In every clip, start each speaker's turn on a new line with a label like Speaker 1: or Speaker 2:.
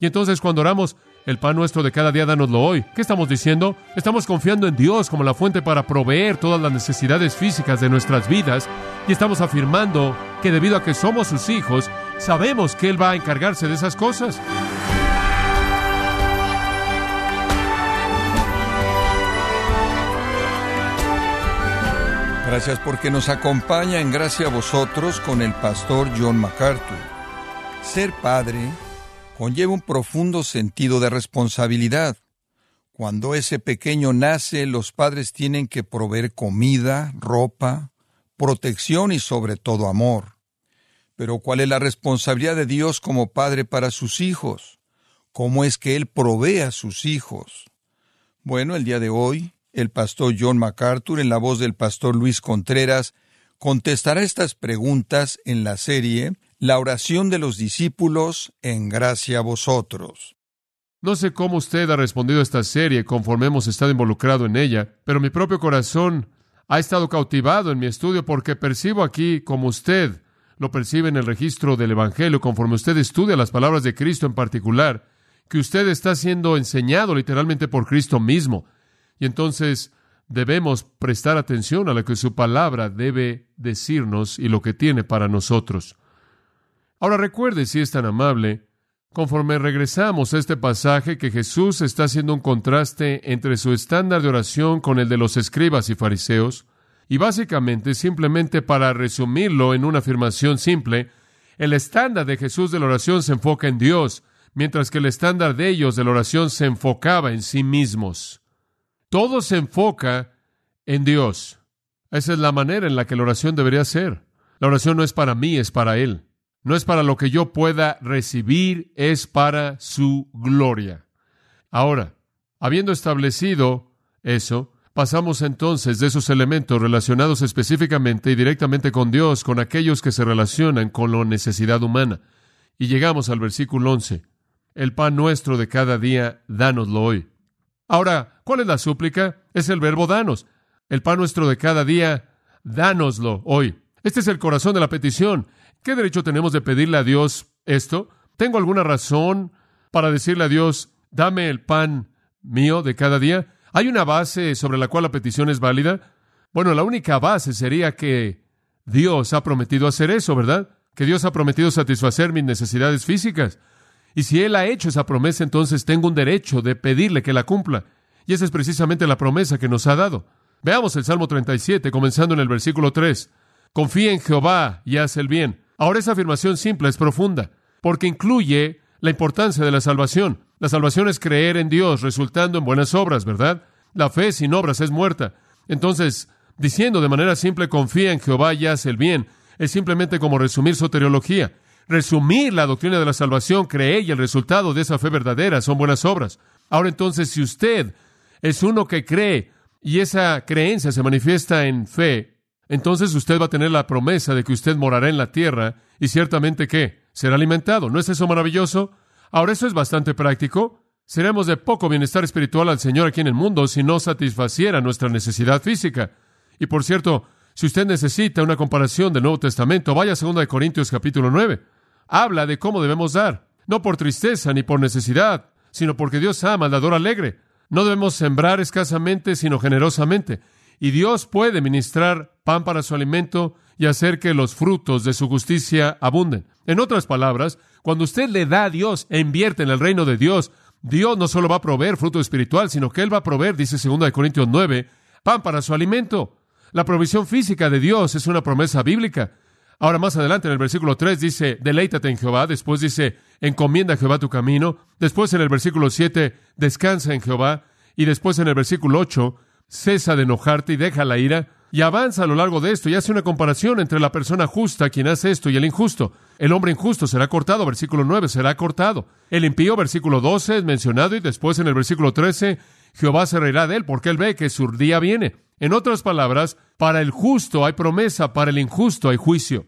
Speaker 1: Y entonces cuando oramos, el pan nuestro de cada día, danoslo hoy. ¿Qué estamos diciendo? Estamos confiando en Dios como la fuente para proveer todas las necesidades físicas de nuestras vidas y estamos afirmando que debido a que somos sus hijos, sabemos que Él va a encargarse de esas cosas.
Speaker 2: Gracias porque nos acompaña en gracia a vosotros con el pastor John MacArthur. Ser padre conlleva un profundo sentido de responsabilidad. Cuando ese pequeño nace, los padres tienen que proveer comida, ropa, protección y sobre todo amor. Pero ¿cuál es la responsabilidad de Dios como padre para sus hijos? ¿Cómo es que Él provee a sus hijos? Bueno, el día de hoy el pastor John MacArthur, en la voz del pastor Luis Contreras, contestará estas preguntas en la serie La oración de los discípulos en gracia a vosotros.
Speaker 1: No sé cómo usted ha respondido a esta serie conforme hemos estado involucrado en ella, pero mi propio corazón ha estado cautivado en mi estudio porque percibo aquí, como usted lo percibe en el registro del Evangelio, conforme usted estudia las palabras de Cristo en particular, que usted está siendo enseñado literalmente por Cristo mismo. Y entonces debemos prestar atención a lo que su palabra debe decirnos y lo que tiene para nosotros. Ahora recuerde, si es tan amable, conforme regresamos a este pasaje, que Jesús está haciendo un contraste entre su estándar de oración con el de los escribas y fariseos, y básicamente, simplemente para resumirlo en una afirmación simple, el estándar de Jesús de la oración se enfoca en Dios, mientras que el estándar de ellos de la oración se enfocaba en sí mismos. Todo se enfoca en Dios. Esa es la manera en la que la oración debería ser. La oración no es para mí, es para Él. No es para lo que yo pueda recibir, es para su gloria. Ahora, habiendo establecido eso, pasamos entonces de esos elementos relacionados específicamente y directamente con Dios, con aquellos que se relacionan con la necesidad humana. Y llegamos al versículo 11. El pan nuestro de cada día, dánoslo hoy. Ahora, ¿cuál es la súplica? Es el verbo danos. El pan nuestro de cada día, dánoslo hoy. Este es el corazón de la petición. ¿Qué derecho tenemos de pedirle a Dios esto? ¿Tengo alguna razón para decirle a Dios, dame el pan mío de cada día? ¿Hay una base sobre la cual la petición es válida? Bueno, la única base sería que Dios ha prometido hacer eso, ¿verdad? Que Dios ha prometido satisfacer mis necesidades físicas. Y si Él ha hecho esa promesa, entonces tengo un derecho de pedirle que la cumpla. Y esa es precisamente la promesa que nos ha dado. Veamos el Salmo 37, comenzando en el versículo 3. Confía en Jehová y haz el bien. Ahora esa afirmación simple es profunda, porque incluye la importancia de la salvación. La salvación es creer en Dios, resultando en buenas obras, ¿verdad? La fe sin obras es muerta. Entonces, diciendo de manera simple, confía en Jehová y haz el bien, es simplemente como resumir soteriología resumir la doctrina de la salvación, cree y el resultado de esa fe verdadera son buenas obras. Ahora entonces, si usted es uno que cree y esa creencia se manifiesta en fe, entonces usted va a tener la promesa de que usted morará en la tierra y ciertamente que será alimentado. ¿No es eso maravilloso? Ahora eso es bastante práctico. Seremos de poco bienestar espiritual al Señor aquí en el mundo si no satisfaciera nuestra necesidad física. Y por cierto, si usted necesita una comparación del Nuevo Testamento, vaya a 2 Corintios capítulo 9 habla de cómo debemos dar, no por tristeza ni por necesidad, sino porque Dios ama al dador alegre. No debemos sembrar escasamente, sino generosamente. Y Dios puede ministrar pan para su alimento y hacer que los frutos de su justicia abunden. En otras palabras, cuando usted le da a Dios e invierte en el reino de Dios, Dios no solo va a proveer fruto espiritual, sino que Él va a proveer, dice 2 Corintios 9, pan para su alimento. La provisión física de Dios es una promesa bíblica. Ahora más adelante en el versículo 3 dice, deleítate en Jehová, después dice, encomienda a Jehová tu camino, después en el versículo 7, descansa en Jehová, y después en el versículo 8, cesa de enojarte y deja la ira, y avanza a lo largo de esto y hace una comparación entre la persona justa, quien hace esto, y el injusto. El hombre injusto será cortado, versículo 9, será cortado. El impío, versículo 12, es mencionado, y después en el versículo 13, Jehová se reirá de él, porque él ve que su día viene. En otras palabras, para el justo hay promesa, para el injusto hay juicio.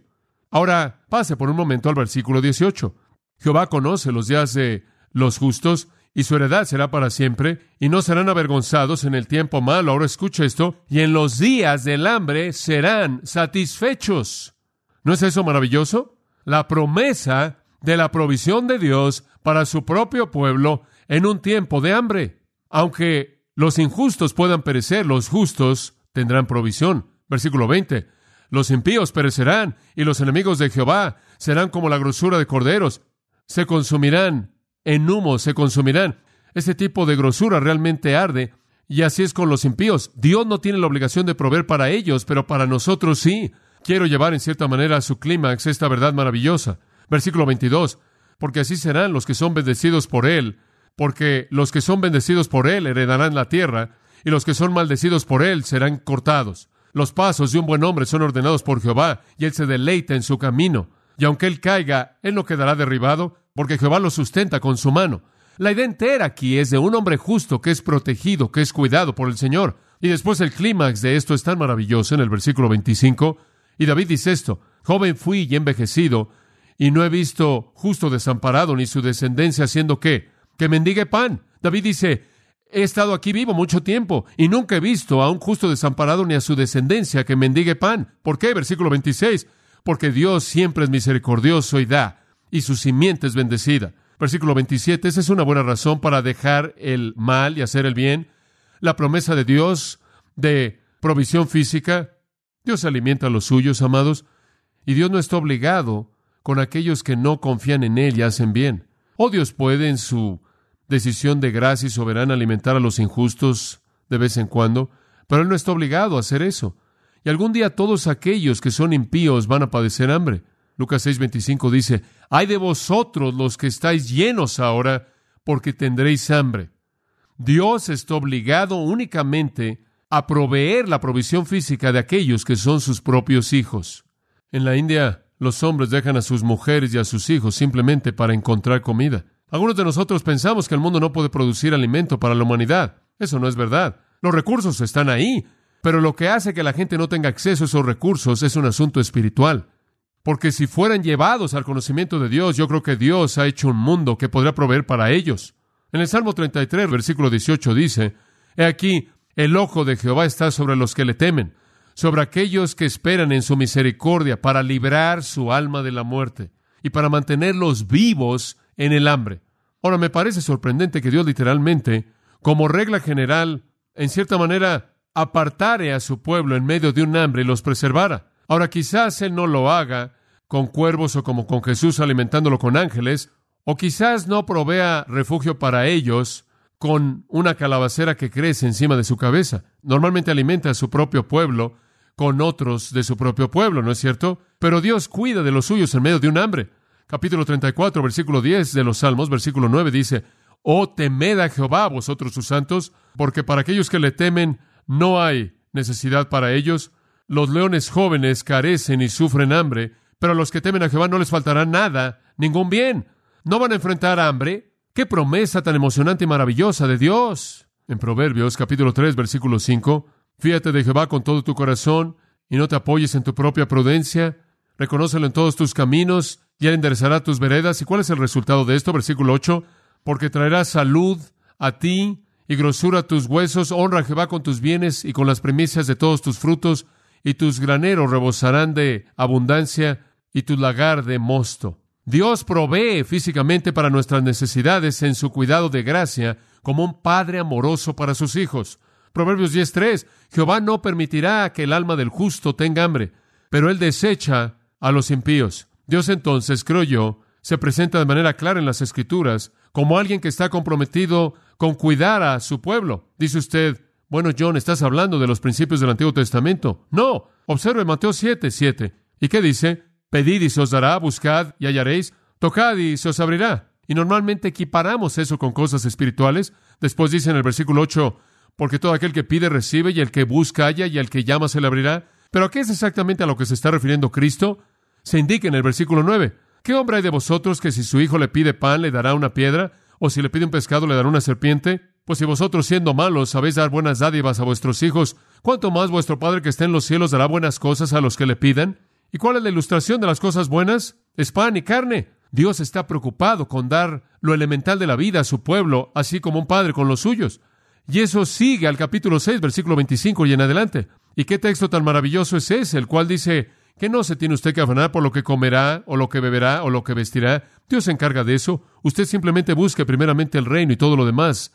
Speaker 1: Ahora, pase por un momento al versículo 18. Jehová conoce los días de los justos y su heredad será para siempre, y no serán avergonzados en el tiempo malo. Ahora escucha esto, y en los días del hambre serán satisfechos. ¿No es eso maravilloso? La promesa de la provisión de Dios para su propio pueblo en un tiempo de hambre. Aunque los injustos puedan perecer, los justos tendrán provisión. Versículo 20. Los impíos perecerán y los enemigos de Jehová serán como la grosura de corderos. Se consumirán en humo, se consumirán. Ese tipo de grosura realmente arde y así es con los impíos. Dios no tiene la obligación de proveer para ellos, pero para nosotros sí. Quiero llevar en cierta manera a su clímax esta verdad maravillosa. Versículo 22. Porque así serán los que son bendecidos por Él, porque los que son bendecidos por Él heredarán la tierra, y los que son maldecidos por Él serán cortados. Los pasos de un buen hombre son ordenados por Jehová, y él se deleita en su camino. Y aunque él caiga, él no quedará derribado, porque Jehová lo sustenta con su mano. La idea entera aquí es de un hombre justo que es protegido, que es cuidado por el Señor. Y después el clímax de esto es tan maravilloso en el versículo 25. Y David dice esto, joven fui y envejecido, y no he visto justo desamparado ni su descendencia haciendo qué, que mendigue pan. David dice, He estado aquí vivo mucho tiempo y nunca he visto a un justo desamparado ni a su descendencia que mendigue pan. ¿Por qué? Versículo 26. Porque Dios siempre es misericordioso y da, y su simiente es bendecida. Versículo 27. Esa es una buena razón para dejar el mal y hacer el bien. La promesa de Dios de provisión física. Dios alimenta a los suyos, amados, y Dios no está obligado con aquellos que no confían en Él y hacen bien. O Dios puede en su decisión de gracia y soberana alimentar a los injustos de vez en cuando, pero Él no está obligado a hacer eso. Y algún día todos aquellos que son impíos van a padecer hambre. Lucas 6:25 dice, hay de vosotros los que estáis llenos ahora, porque tendréis hambre. Dios está obligado únicamente a proveer la provisión física de aquellos que son sus propios hijos. En la India, los hombres dejan a sus mujeres y a sus hijos simplemente para encontrar comida. Algunos de nosotros pensamos que el mundo no puede producir alimento para la humanidad. Eso no es verdad. Los recursos están ahí, pero lo que hace que la gente no tenga acceso a esos recursos es un asunto espiritual. Porque si fueran llevados al conocimiento de Dios, yo creo que Dios ha hecho un mundo que podrá proveer para ellos. En el Salmo 33, versículo 18 dice, He aquí, el ojo de Jehová está sobre los que le temen, sobre aquellos que esperan en su misericordia para librar su alma de la muerte y para mantenerlos vivos en el hambre. Ahora, me parece sorprendente que Dios literalmente, como regla general, en cierta manera, apartare a su pueblo en medio de un hambre y los preservara. Ahora, quizás Él no lo haga con cuervos o como con Jesús alimentándolo con ángeles, o quizás no provea refugio para ellos con una calabacera que crece encima de su cabeza. Normalmente alimenta a su propio pueblo con otros de su propio pueblo, ¿no es cierto? Pero Dios cuida de los suyos en medio de un hambre capítulo 34, versículo 10 de los Salmos, versículo 9 dice, Oh, temed a Jehová, vosotros sus santos, porque para aquellos que le temen no hay necesidad para ellos. Los leones jóvenes carecen y sufren hambre, pero a los que temen a Jehová no les faltará nada, ningún bien. No van a enfrentar hambre. ¡Qué promesa tan emocionante y maravillosa de Dios! En Proverbios capítulo 3, versículo 5, Fíjate de Jehová con todo tu corazón y no te apoyes en tu propia prudencia. Reconócelo en todos tus caminos y Él enderezará tus veredas. ¿Y cuál es el resultado de esto? Versículo 8. Porque traerá salud a ti y grosura a tus huesos. Honra a Jehová con tus bienes y con las primicias de todos tus frutos. Y tus graneros rebosarán de abundancia y tu lagar de mosto. Dios provee físicamente para nuestras necesidades en su cuidado de gracia como un padre amoroso para sus hijos. Proverbios 10.3. Jehová no permitirá que el alma del justo tenga hambre, pero él desecha a los impíos. Dios entonces, creo yo, se presenta de manera clara en las Escrituras como alguien que está comprometido con cuidar a su pueblo. Dice usted, bueno, John, estás hablando de los principios del Antiguo Testamento. No, observe Mateo 7, 7. ¿Y qué dice? Pedid y se os dará, buscad y hallaréis, tocad y se os abrirá. Y normalmente equiparamos eso con cosas espirituales. Después dice en el versículo 8, porque todo aquel que pide recibe y el que busca halla y el que llama se le abrirá. Pero ¿a qué es exactamente a lo que se está refiriendo Cristo? se indica en el versículo 9. ¿Qué hombre hay de vosotros que si su hijo le pide pan le dará una piedra? ¿O si le pide un pescado le dará una serpiente? Pues si vosotros siendo malos sabéis dar buenas dádivas a vuestros hijos, ¿cuánto más vuestro Padre que está en los cielos dará buenas cosas a los que le pidan? ¿Y cuál es la ilustración de las cosas buenas? Es pan y carne. Dios está preocupado con dar lo elemental de la vida a su pueblo, así como un padre con los suyos. Y eso sigue al capítulo 6, versículo 25 y en adelante. ¿Y qué texto tan maravilloso es ese, el cual dice, que no se tiene usted que afanar por lo que comerá, o lo que beberá, o lo que vestirá. Dios se encarga de eso. Usted simplemente busque primeramente el reino y todo lo demás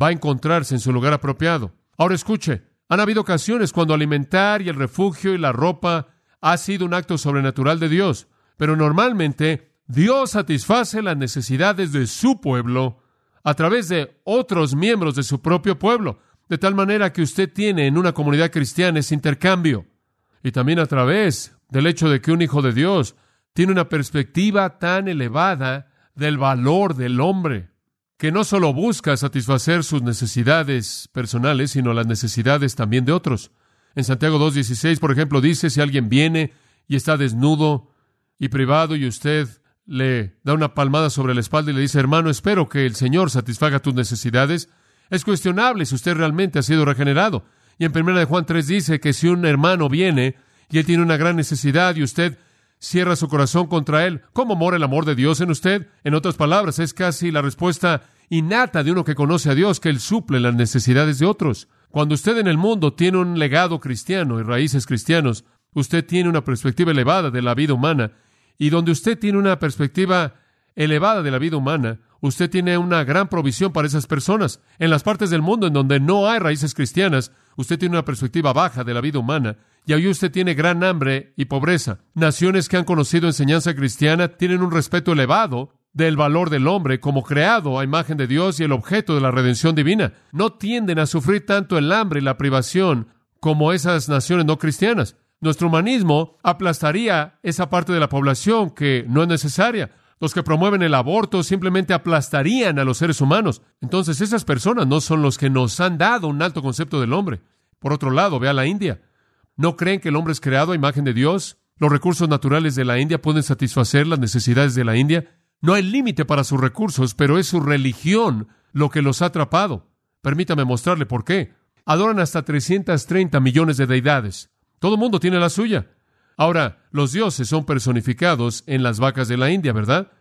Speaker 1: va a encontrarse en su lugar apropiado. Ahora escuche, han habido ocasiones cuando alimentar y el refugio y la ropa ha sido un acto sobrenatural de Dios, pero normalmente Dios satisface las necesidades de su pueblo a través de otros miembros de su propio pueblo, de tal manera que usted tiene en una comunidad cristiana ese intercambio, y también a través del hecho de que un hijo de Dios tiene una perspectiva tan elevada del valor del hombre, que no solo busca satisfacer sus necesidades personales, sino las necesidades también de otros. En Santiago 2.16, por ejemplo, dice, si alguien viene y está desnudo y privado y usted le da una palmada sobre la espalda y le dice, hermano, espero que el Señor satisfaga tus necesidades, es cuestionable si usted realmente ha sido regenerado. Y en 1 de Juan 3 dice que si un hermano viene y él tiene una gran necesidad y usted cierra su corazón contra él, ¿cómo mora el amor de Dios en usted? En otras palabras, es casi la respuesta innata de uno que conoce a Dios, que Él suple las necesidades de otros. Cuando usted en el mundo tiene un legado cristiano y raíces cristianos, usted tiene una perspectiva elevada de la vida humana, y donde usted tiene una perspectiva elevada de la vida humana, usted tiene una gran provisión para esas personas. En las partes del mundo en donde no hay raíces cristianas, usted tiene una perspectiva baja de la vida humana, y ahí usted tiene gran hambre y pobreza. Naciones que han conocido enseñanza cristiana tienen un respeto elevado del valor del hombre como creado a imagen de Dios y el objeto de la redención divina. No tienden a sufrir tanto el hambre y la privación como esas naciones no cristianas. Nuestro humanismo aplastaría esa parte de la población que no es necesaria. Los que promueven el aborto simplemente aplastarían a los seres humanos. Entonces esas personas no son los que nos han dado un alto concepto del hombre. Por otro lado, ve a la India. ¿No creen que el hombre es creado a imagen de Dios? Los recursos naturales de la India pueden satisfacer las necesidades de la India. No hay límite para sus recursos, pero es su religión lo que los ha atrapado. Permítame mostrarle por qué. Adoran hasta 330 millones de deidades. Todo mundo tiene la suya. Ahora, los dioses son personificados en las vacas de la India, ¿verdad?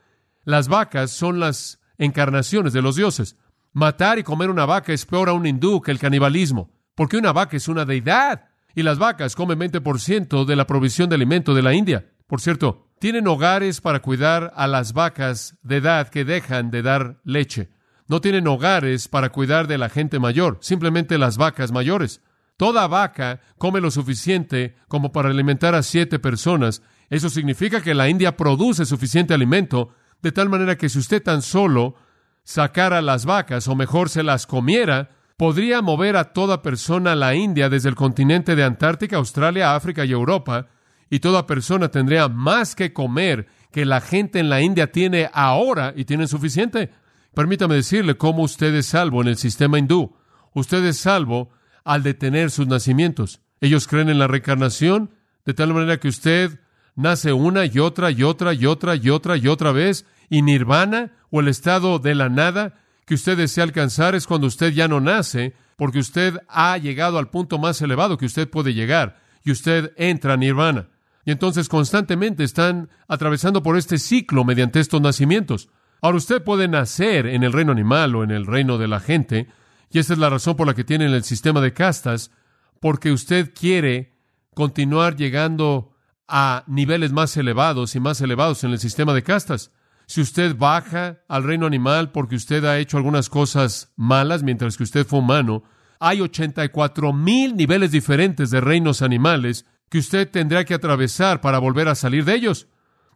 Speaker 1: Las vacas son las encarnaciones de los dioses. Matar y comer una vaca es peor a un hindú que el canibalismo, porque una vaca es una deidad, y las vacas comen 20% de la provisión de alimento de la India. Por cierto, tienen hogares para cuidar a las vacas de edad que dejan de dar leche. No tienen hogares para cuidar de la gente mayor, simplemente las vacas mayores. Toda vaca come lo suficiente como para alimentar a siete personas. Eso significa que la India produce suficiente alimento, de tal manera que si usted tan solo sacara las vacas, o mejor se las comiera, podría mover a toda persona a la India desde el continente de Antártica, Australia, África y Europa, y toda persona tendría más que comer que la gente en la India tiene ahora y tienen suficiente. Permítame decirle cómo usted es salvo en el sistema hindú. Usted es salvo al detener sus nacimientos. Ellos creen en la reencarnación de tal manera que usted nace una y otra y otra y otra y otra y otra vez y nirvana o el estado de la nada que usted desea alcanzar es cuando usted ya no nace porque usted ha llegado al punto más elevado que usted puede llegar y usted entra a nirvana. Y entonces constantemente están atravesando por este ciclo mediante estos nacimientos. Ahora usted puede nacer en el reino animal o en el reino de la gente, y esa es la razón por la que tienen el sistema de castas, porque usted quiere continuar llegando a niveles más elevados y más elevados en el sistema de castas. Si usted baja al reino animal porque usted ha hecho algunas cosas malas mientras que usted fue humano, hay 84 mil niveles diferentes de reinos animales que usted tendrá que atravesar para volver a salir de ellos.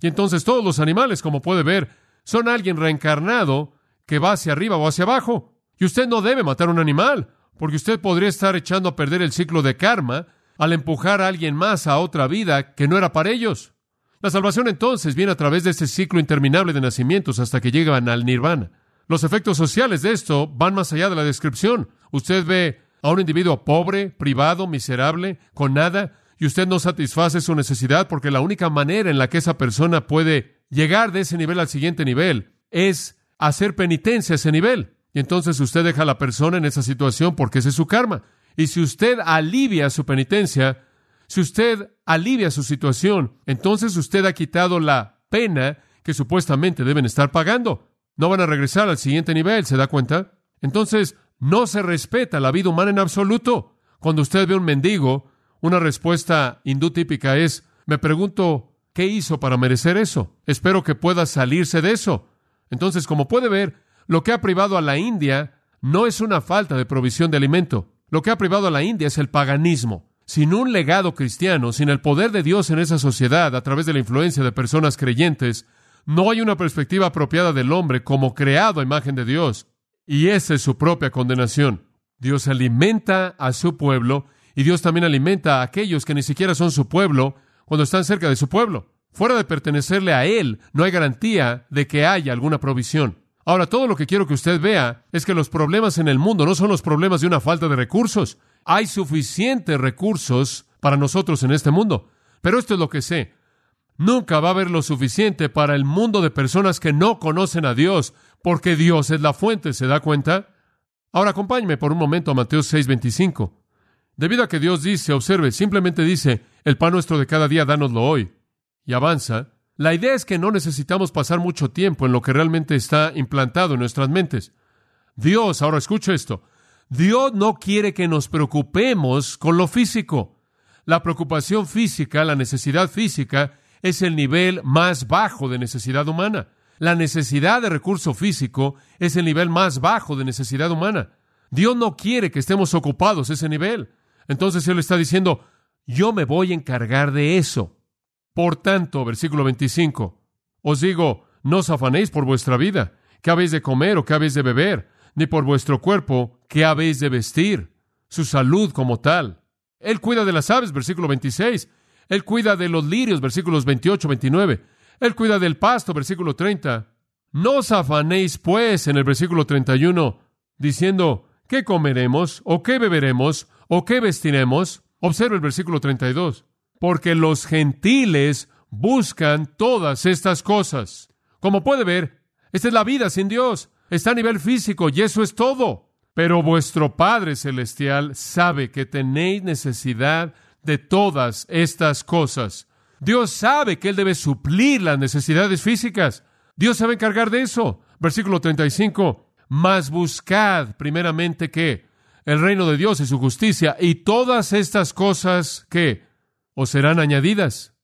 Speaker 1: Y entonces todos los animales, como puede ver, son alguien reencarnado que va hacia arriba o hacia abajo. Y usted no debe matar un animal, porque usted podría estar echando a perder el ciclo de karma al empujar a alguien más a otra vida que no era para ellos. La salvación entonces viene a través de este ciclo interminable de nacimientos hasta que llegan al nirvana. Los efectos sociales de esto van más allá de la descripción. Usted ve a un individuo pobre, privado, miserable, con nada, y usted no satisface su necesidad porque la única manera en la que esa persona puede llegar de ese nivel al siguiente nivel es hacer penitencia a ese nivel. Y entonces usted deja a la persona en esa situación porque ese es su karma. Y si usted alivia su penitencia, si usted alivia su situación, entonces usted ha quitado la pena que supuestamente deben estar pagando. No van a regresar al siguiente nivel, ¿se da cuenta? Entonces, no se respeta la vida humana en absoluto. Cuando usted ve un mendigo, una respuesta hindú típica es, Me pregunto, ¿qué hizo para merecer eso? Espero que pueda salirse de eso. Entonces, como puede ver, lo que ha privado a la India no es una falta de provisión de alimento. Lo que ha privado a la India es el paganismo. Sin un legado cristiano, sin el poder de Dios en esa sociedad a través de la influencia de personas creyentes, no hay una perspectiva apropiada del hombre como creado a imagen de Dios. Y esa es su propia condenación. Dios alimenta a su pueblo y Dios también alimenta a aquellos que ni siquiera son su pueblo cuando están cerca de su pueblo. Fuera de pertenecerle a Él, no hay garantía de que haya alguna provisión. Ahora, todo lo que quiero que usted vea es que los problemas en el mundo no son los problemas de una falta de recursos. Hay suficientes recursos para nosotros en este mundo. Pero esto es lo que sé. Nunca va a haber lo suficiente para el mundo de personas que no conocen a Dios, porque Dios es la fuente, ¿se da cuenta? Ahora acompáñeme por un momento a Mateo 6:25. Debido a que Dios dice, observe, simplemente dice, el pan nuestro de cada día, dánoslo hoy. Y avanza. La idea es que no necesitamos pasar mucho tiempo en lo que realmente está implantado en nuestras mentes. Dios, ahora escucha esto, Dios no quiere que nos preocupemos con lo físico. La preocupación física, la necesidad física, es el nivel más bajo de necesidad humana. La necesidad de recurso físico es el nivel más bajo de necesidad humana. Dios no quiere que estemos ocupados ese nivel. Entonces Él está diciendo, yo me voy a encargar de eso. Por tanto, versículo 25, os digo, no os afanéis por vuestra vida, qué habéis de comer o qué habéis de beber, ni por vuestro cuerpo, qué habéis de vestir, su salud como tal. Él cuida de las aves, versículo 26. Él cuida de los lirios, versículos 28, 29. Él cuida del pasto, versículo 30. No os afanéis, pues, en el versículo 31, diciendo, ¿qué comeremos? ¿O qué beberemos? ¿O qué vestiremos? Observa el versículo 32. Porque los gentiles buscan todas estas cosas. Como puede ver, esta es la vida sin Dios. Está a nivel físico y eso es todo. Pero vuestro Padre Celestial sabe que tenéis necesidad de todas estas cosas. Dios sabe que Él debe suplir las necesidades físicas. Dios a encargar de eso. Versículo 35. Mas buscad primeramente que el reino de Dios y su justicia y todas estas cosas que os serán añadidas.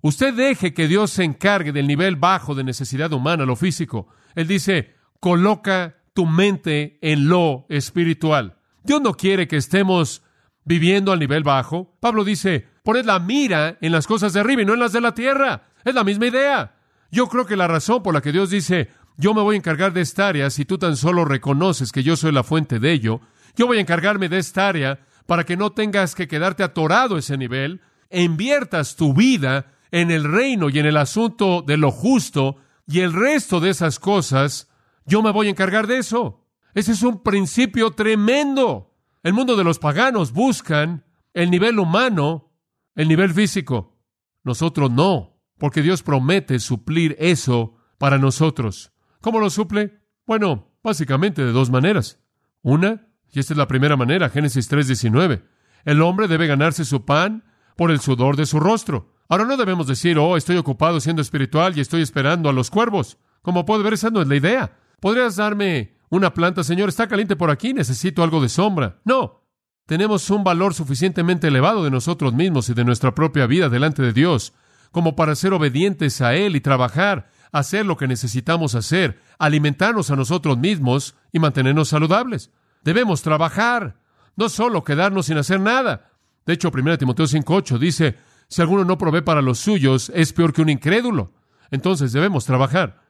Speaker 1: Usted deje que Dios se encargue del nivel bajo de necesidad humana, lo físico. Él dice, coloca tu mente en lo espiritual. Dios no quiere que estemos viviendo al nivel bajo. Pablo dice, poned la mira en las cosas de arriba y no en las de la tierra. Es la misma idea. Yo creo que la razón por la que Dios dice, yo me voy a encargar de esta área, si tú tan solo reconoces que yo soy la fuente de ello, yo voy a encargarme de esta área para que no tengas que quedarte atorado a ese nivel, e inviertas tu vida en el reino y en el asunto de lo justo y el resto de esas cosas, yo me voy a encargar de eso. Ese es un principio tremendo. El mundo de los paganos buscan el nivel humano, el nivel físico. Nosotros no, porque Dios promete suplir eso para nosotros. ¿Cómo lo suple? Bueno, básicamente de dos maneras. Una, y esta es la primera manera, Génesis 3:19. El hombre debe ganarse su pan por el sudor de su rostro. Ahora no debemos decir, oh, estoy ocupado siendo espiritual y estoy esperando a los cuervos. Como puede ver, esa no es la idea. ¿Podrías darme una planta, Señor? Está caliente por aquí, necesito algo de sombra. No. Tenemos un valor suficientemente elevado de nosotros mismos y de nuestra propia vida delante de Dios, como para ser obedientes a Él y trabajar, hacer lo que necesitamos hacer, alimentarnos a nosotros mismos y mantenernos saludables. Debemos trabajar, no solo quedarnos sin hacer nada. De hecho, 1 Timoteo 5.8 dice, si alguno no provee para los suyos, es peor que un incrédulo. Entonces debemos trabajar.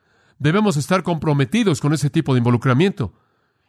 Speaker 1: Debemos estar comprometidos con ese tipo de involucramiento.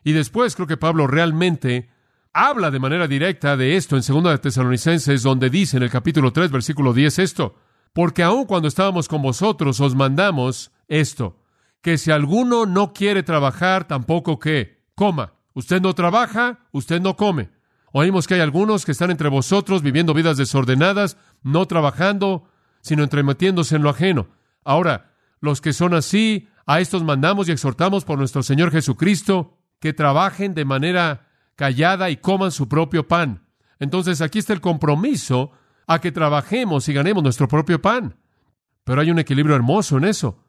Speaker 1: Y después creo que Pablo realmente habla de manera directa de esto en 2 de Tesalonicenses, donde dice en el capítulo 3, versículo 10 esto, porque aun cuando estábamos con vosotros os mandamos esto, que si alguno no quiere trabajar, tampoco que coma. Usted no trabaja, usted no come. Oímos que hay algunos que están entre vosotros viviendo vidas desordenadas, no trabajando, sino entremetiéndose en lo ajeno. Ahora, los que son así, a estos mandamos y exhortamos por nuestro Señor Jesucristo que trabajen de manera callada y coman su propio pan. Entonces aquí está el compromiso a que trabajemos y ganemos nuestro propio pan. Pero hay un equilibrio hermoso en eso.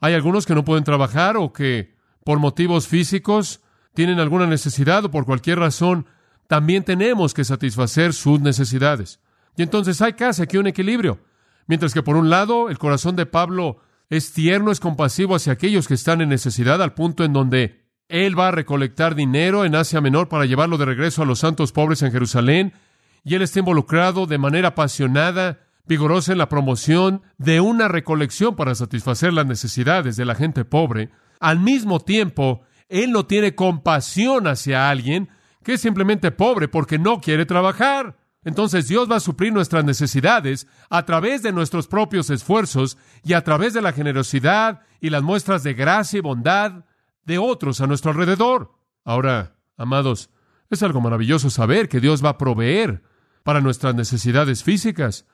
Speaker 1: Hay algunos que no pueden trabajar o que por motivos físicos tienen alguna necesidad o por cualquier razón, también tenemos que satisfacer sus necesidades. Y entonces hay casi aquí un equilibrio. Mientras que por un lado, el corazón de Pablo es tierno, es compasivo hacia aquellos que están en necesidad, al punto en donde él va a recolectar dinero en Asia Menor para llevarlo de regreso a los santos pobres en Jerusalén, y él está involucrado de manera apasionada, vigorosa en la promoción de una recolección para satisfacer las necesidades de la gente pobre. Al mismo tiempo, él no tiene compasión hacia alguien que es simplemente pobre porque no quiere trabajar. Entonces Dios va a suplir nuestras necesidades a través de nuestros propios esfuerzos y a través de la generosidad y las muestras de gracia y bondad de otros a nuestro alrededor. Ahora, amados, es algo maravilloso saber que Dios va a proveer para nuestras necesidades físicas.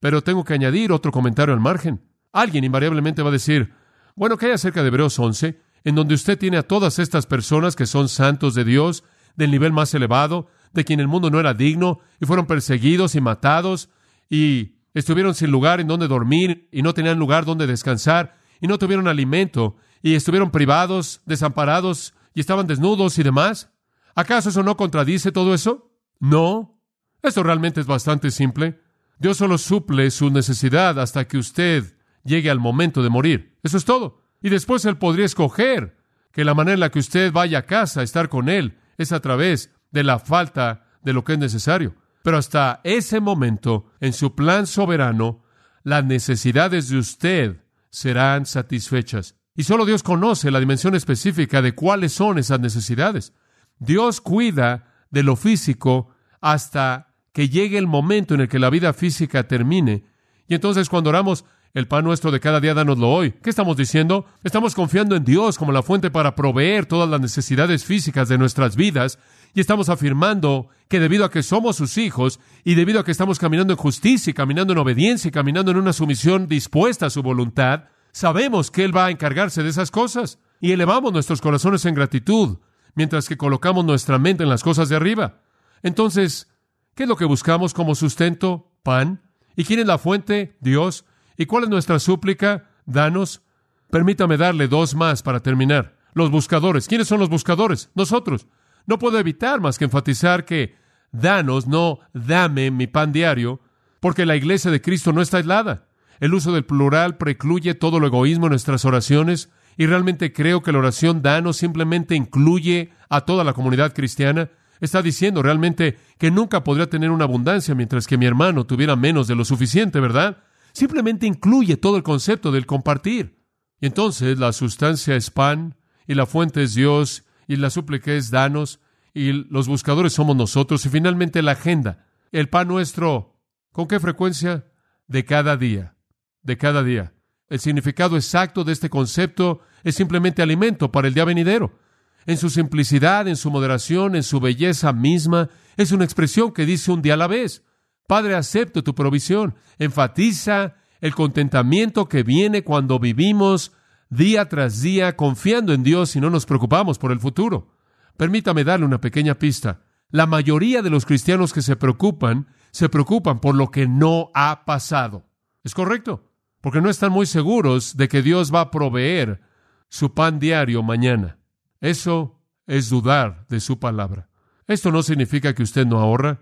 Speaker 1: Pero tengo que añadir otro comentario al margen. Alguien invariablemente va a decir, bueno, ¿qué hay acerca de Hebreos 11? En donde usted tiene a todas estas personas que son santos de Dios, del nivel más elevado, de quien el mundo no era digno, y fueron perseguidos y matados, y estuvieron sin lugar en donde dormir, y no tenían lugar donde descansar, y no tuvieron alimento, y estuvieron privados, desamparados, y estaban desnudos y demás. ¿Acaso eso no contradice todo eso? No. Esto realmente es bastante simple. Dios solo suple su necesidad hasta que usted llegue al momento de morir. Eso es todo. Y después Él podría escoger que la manera en la que usted vaya a casa, a estar con Él, es a través de la falta de lo que es necesario. Pero hasta ese momento, en su plan soberano, las necesidades de usted serán satisfechas. Y solo Dios conoce la dimensión específica de cuáles son esas necesidades. Dios cuida de lo físico hasta que llegue el momento en el que la vida física termine. Y entonces cuando oramos, el pan nuestro de cada día, danoslo hoy. ¿Qué estamos diciendo? Estamos confiando en Dios como la fuente para proveer todas las necesidades físicas de nuestras vidas y estamos afirmando que debido a que somos sus hijos y debido a que estamos caminando en justicia y caminando en obediencia y caminando en una sumisión dispuesta a su voluntad, sabemos que Él va a encargarse de esas cosas y elevamos nuestros corazones en gratitud mientras que colocamos nuestra mente en las cosas de arriba. Entonces, ¿qué es lo que buscamos como sustento? Pan. ¿Y quién es la fuente? Dios. ¿Y cuál es nuestra súplica? Danos. Permítame darle dos más para terminar. Los buscadores. ¿Quiénes son los buscadores? Nosotros. No puedo evitar más que enfatizar que danos, no dame mi pan diario, porque la iglesia de Cristo no está aislada. El uso del plural precluye todo lo egoísmo en nuestras oraciones y realmente creo que la oración danos simplemente incluye a toda la comunidad cristiana. Está diciendo realmente que nunca podría tener una abundancia mientras que mi hermano tuviera menos de lo suficiente, ¿verdad? simplemente incluye todo el concepto del compartir. Y entonces la sustancia es pan, y la fuente es Dios, y la súplica es danos, y los buscadores somos nosotros, y finalmente la agenda, el pan nuestro, ¿con qué frecuencia? De cada día, de cada día. El significado exacto de este concepto es simplemente alimento para el día venidero. En su simplicidad, en su moderación, en su belleza misma, es una expresión que dice un día a la vez. Padre, acepto tu provisión. Enfatiza el contentamiento que viene cuando vivimos día tras día confiando en Dios y no nos preocupamos por el futuro. Permítame darle una pequeña pista. La mayoría de los cristianos que se preocupan se preocupan por lo que no ha pasado. ¿Es correcto? Porque no están muy seguros de que Dios va a proveer su pan diario mañana. Eso es dudar de su palabra. Esto no significa que usted no ahorra.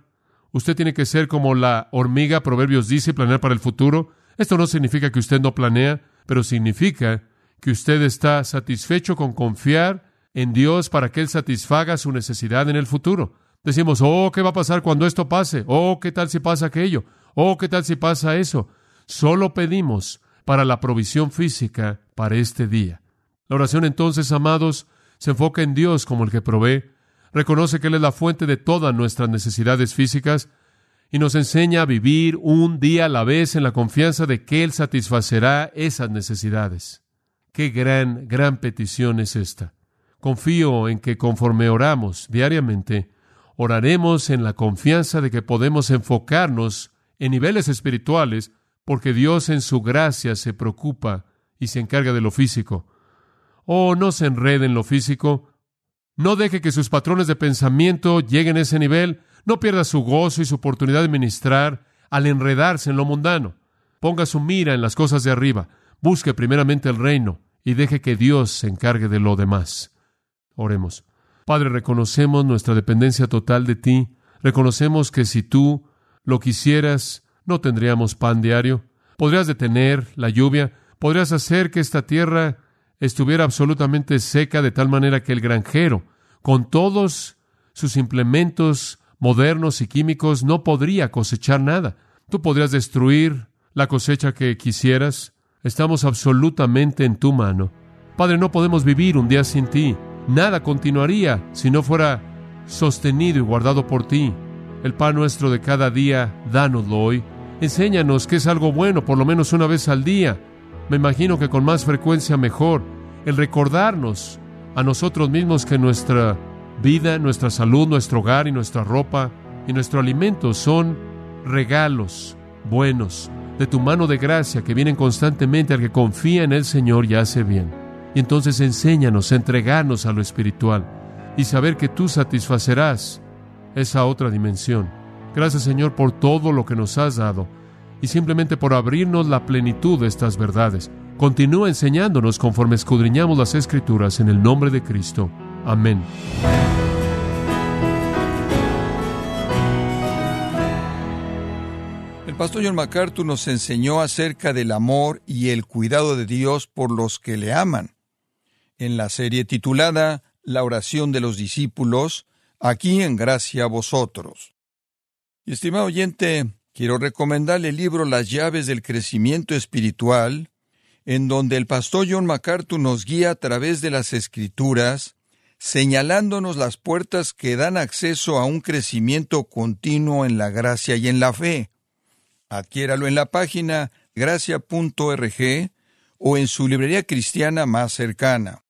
Speaker 1: Usted tiene que ser como la hormiga, Proverbios dice, planear para el futuro. Esto no significa que usted no planea, pero significa que usted está satisfecho con confiar en Dios para que Él satisfaga su necesidad en el futuro. Decimos, oh, ¿qué va a pasar cuando esto pase? Oh, ¿qué tal si pasa aquello? Oh, ¿qué tal si pasa eso? Solo pedimos para la provisión física para este día. La oración entonces, amados, se enfoca en Dios como el que provee, reconoce que Él es la fuente de todas nuestras necesidades físicas y nos enseña a vivir un día a la vez en la confianza de que Él satisfacerá esas necesidades. Qué gran, gran petición es esta. Confío en que conforme oramos diariamente, oraremos en la confianza de que podemos enfocarnos en niveles espirituales porque Dios en su gracia se preocupa y se encarga de lo físico. Oh, no se enrede en lo físico, no deje que sus patrones de pensamiento lleguen a ese nivel. No pierda su gozo y su oportunidad de ministrar al enredarse en lo mundano. Ponga su mira en las cosas de arriba. Busque primeramente el reino y deje que Dios se encargue de lo demás. Oremos. Padre, reconocemos nuestra dependencia total de ti. Reconocemos que si tú lo quisieras, no tendríamos pan diario. Podrías detener la lluvia, podrías hacer que esta tierra estuviera absolutamente seca de tal manera que el granjero, con todos sus implementos modernos y químicos, no podría cosechar nada. Tú podrías destruir la cosecha que quisieras. Estamos absolutamente en tu mano. Padre, no podemos vivir un día sin ti. Nada continuaría si no fuera sostenido y guardado por ti. El pan nuestro de cada día, dánoslo hoy. Enséñanos que es algo bueno, por lo menos una vez al día. Me imagino que con más frecuencia mejor. El recordarnos a nosotros mismos que nuestra vida, nuestra salud, nuestro hogar y nuestra ropa y nuestro alimento son regalos buenos de tu mano de gracia que vienen constantemente al que confía en el Señor y hace bien. Y entonces enséñanos a entregarnos a lo espiritual y saber que tú satisfacerás esa otra dimensión. Gracias Señor por todo lo que nos has dado y simplemente por abrirnos la plenitud de estas verdades. Continúa enseñándonos conforme escudriñamos las escrituras en el nombre de Cristo. Amén.
Speaker 2: El pastor John MacArthur nos enseñó acerca del amor y el cuidado de Dios por los que le aman. En la serie titulada La oración de los discípulos, aquí en gracia a vosotros. Estimado oyente, quiero recomendarle el libro Las llaves del crecimiento espiritual, en donde el pastor John MacArthur nos guía a través de las escrituras, señalándonos las puertas que dan acceso a un crecimiento continuo en la gracia y en la fe. Adquiéralo en la página gracia.org o en su librería cristiana más cercana.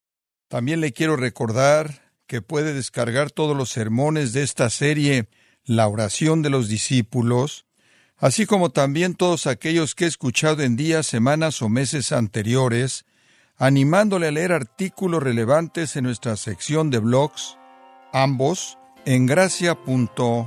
Speaker 2: También le quiero recordar que puede descargar todos los sermones de esta serie La oración de los discípulos, así como también todos aquellos que he escuchado en días, semanas o meses anteriores, animándole a leer artículos relevantes en nuestra sección de blogs, ambos en gracia.org.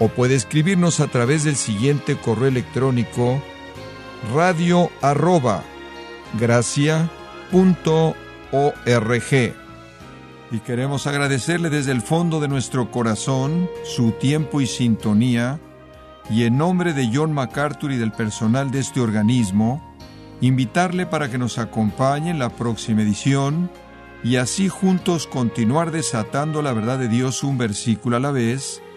Speaker 2: O puede escribirnos a través del siguiente correo electrónico radio arroba gracia.org y queremos agradecerle desde el fondo de nuestro corazón su tiempo y sintonía, y en nombre de John MacArthur y del personal de este organismo, invitarle para que nos acompañe en la próxima edición y así juntos continuar desatando la verdad de Dios un versículo a la vez,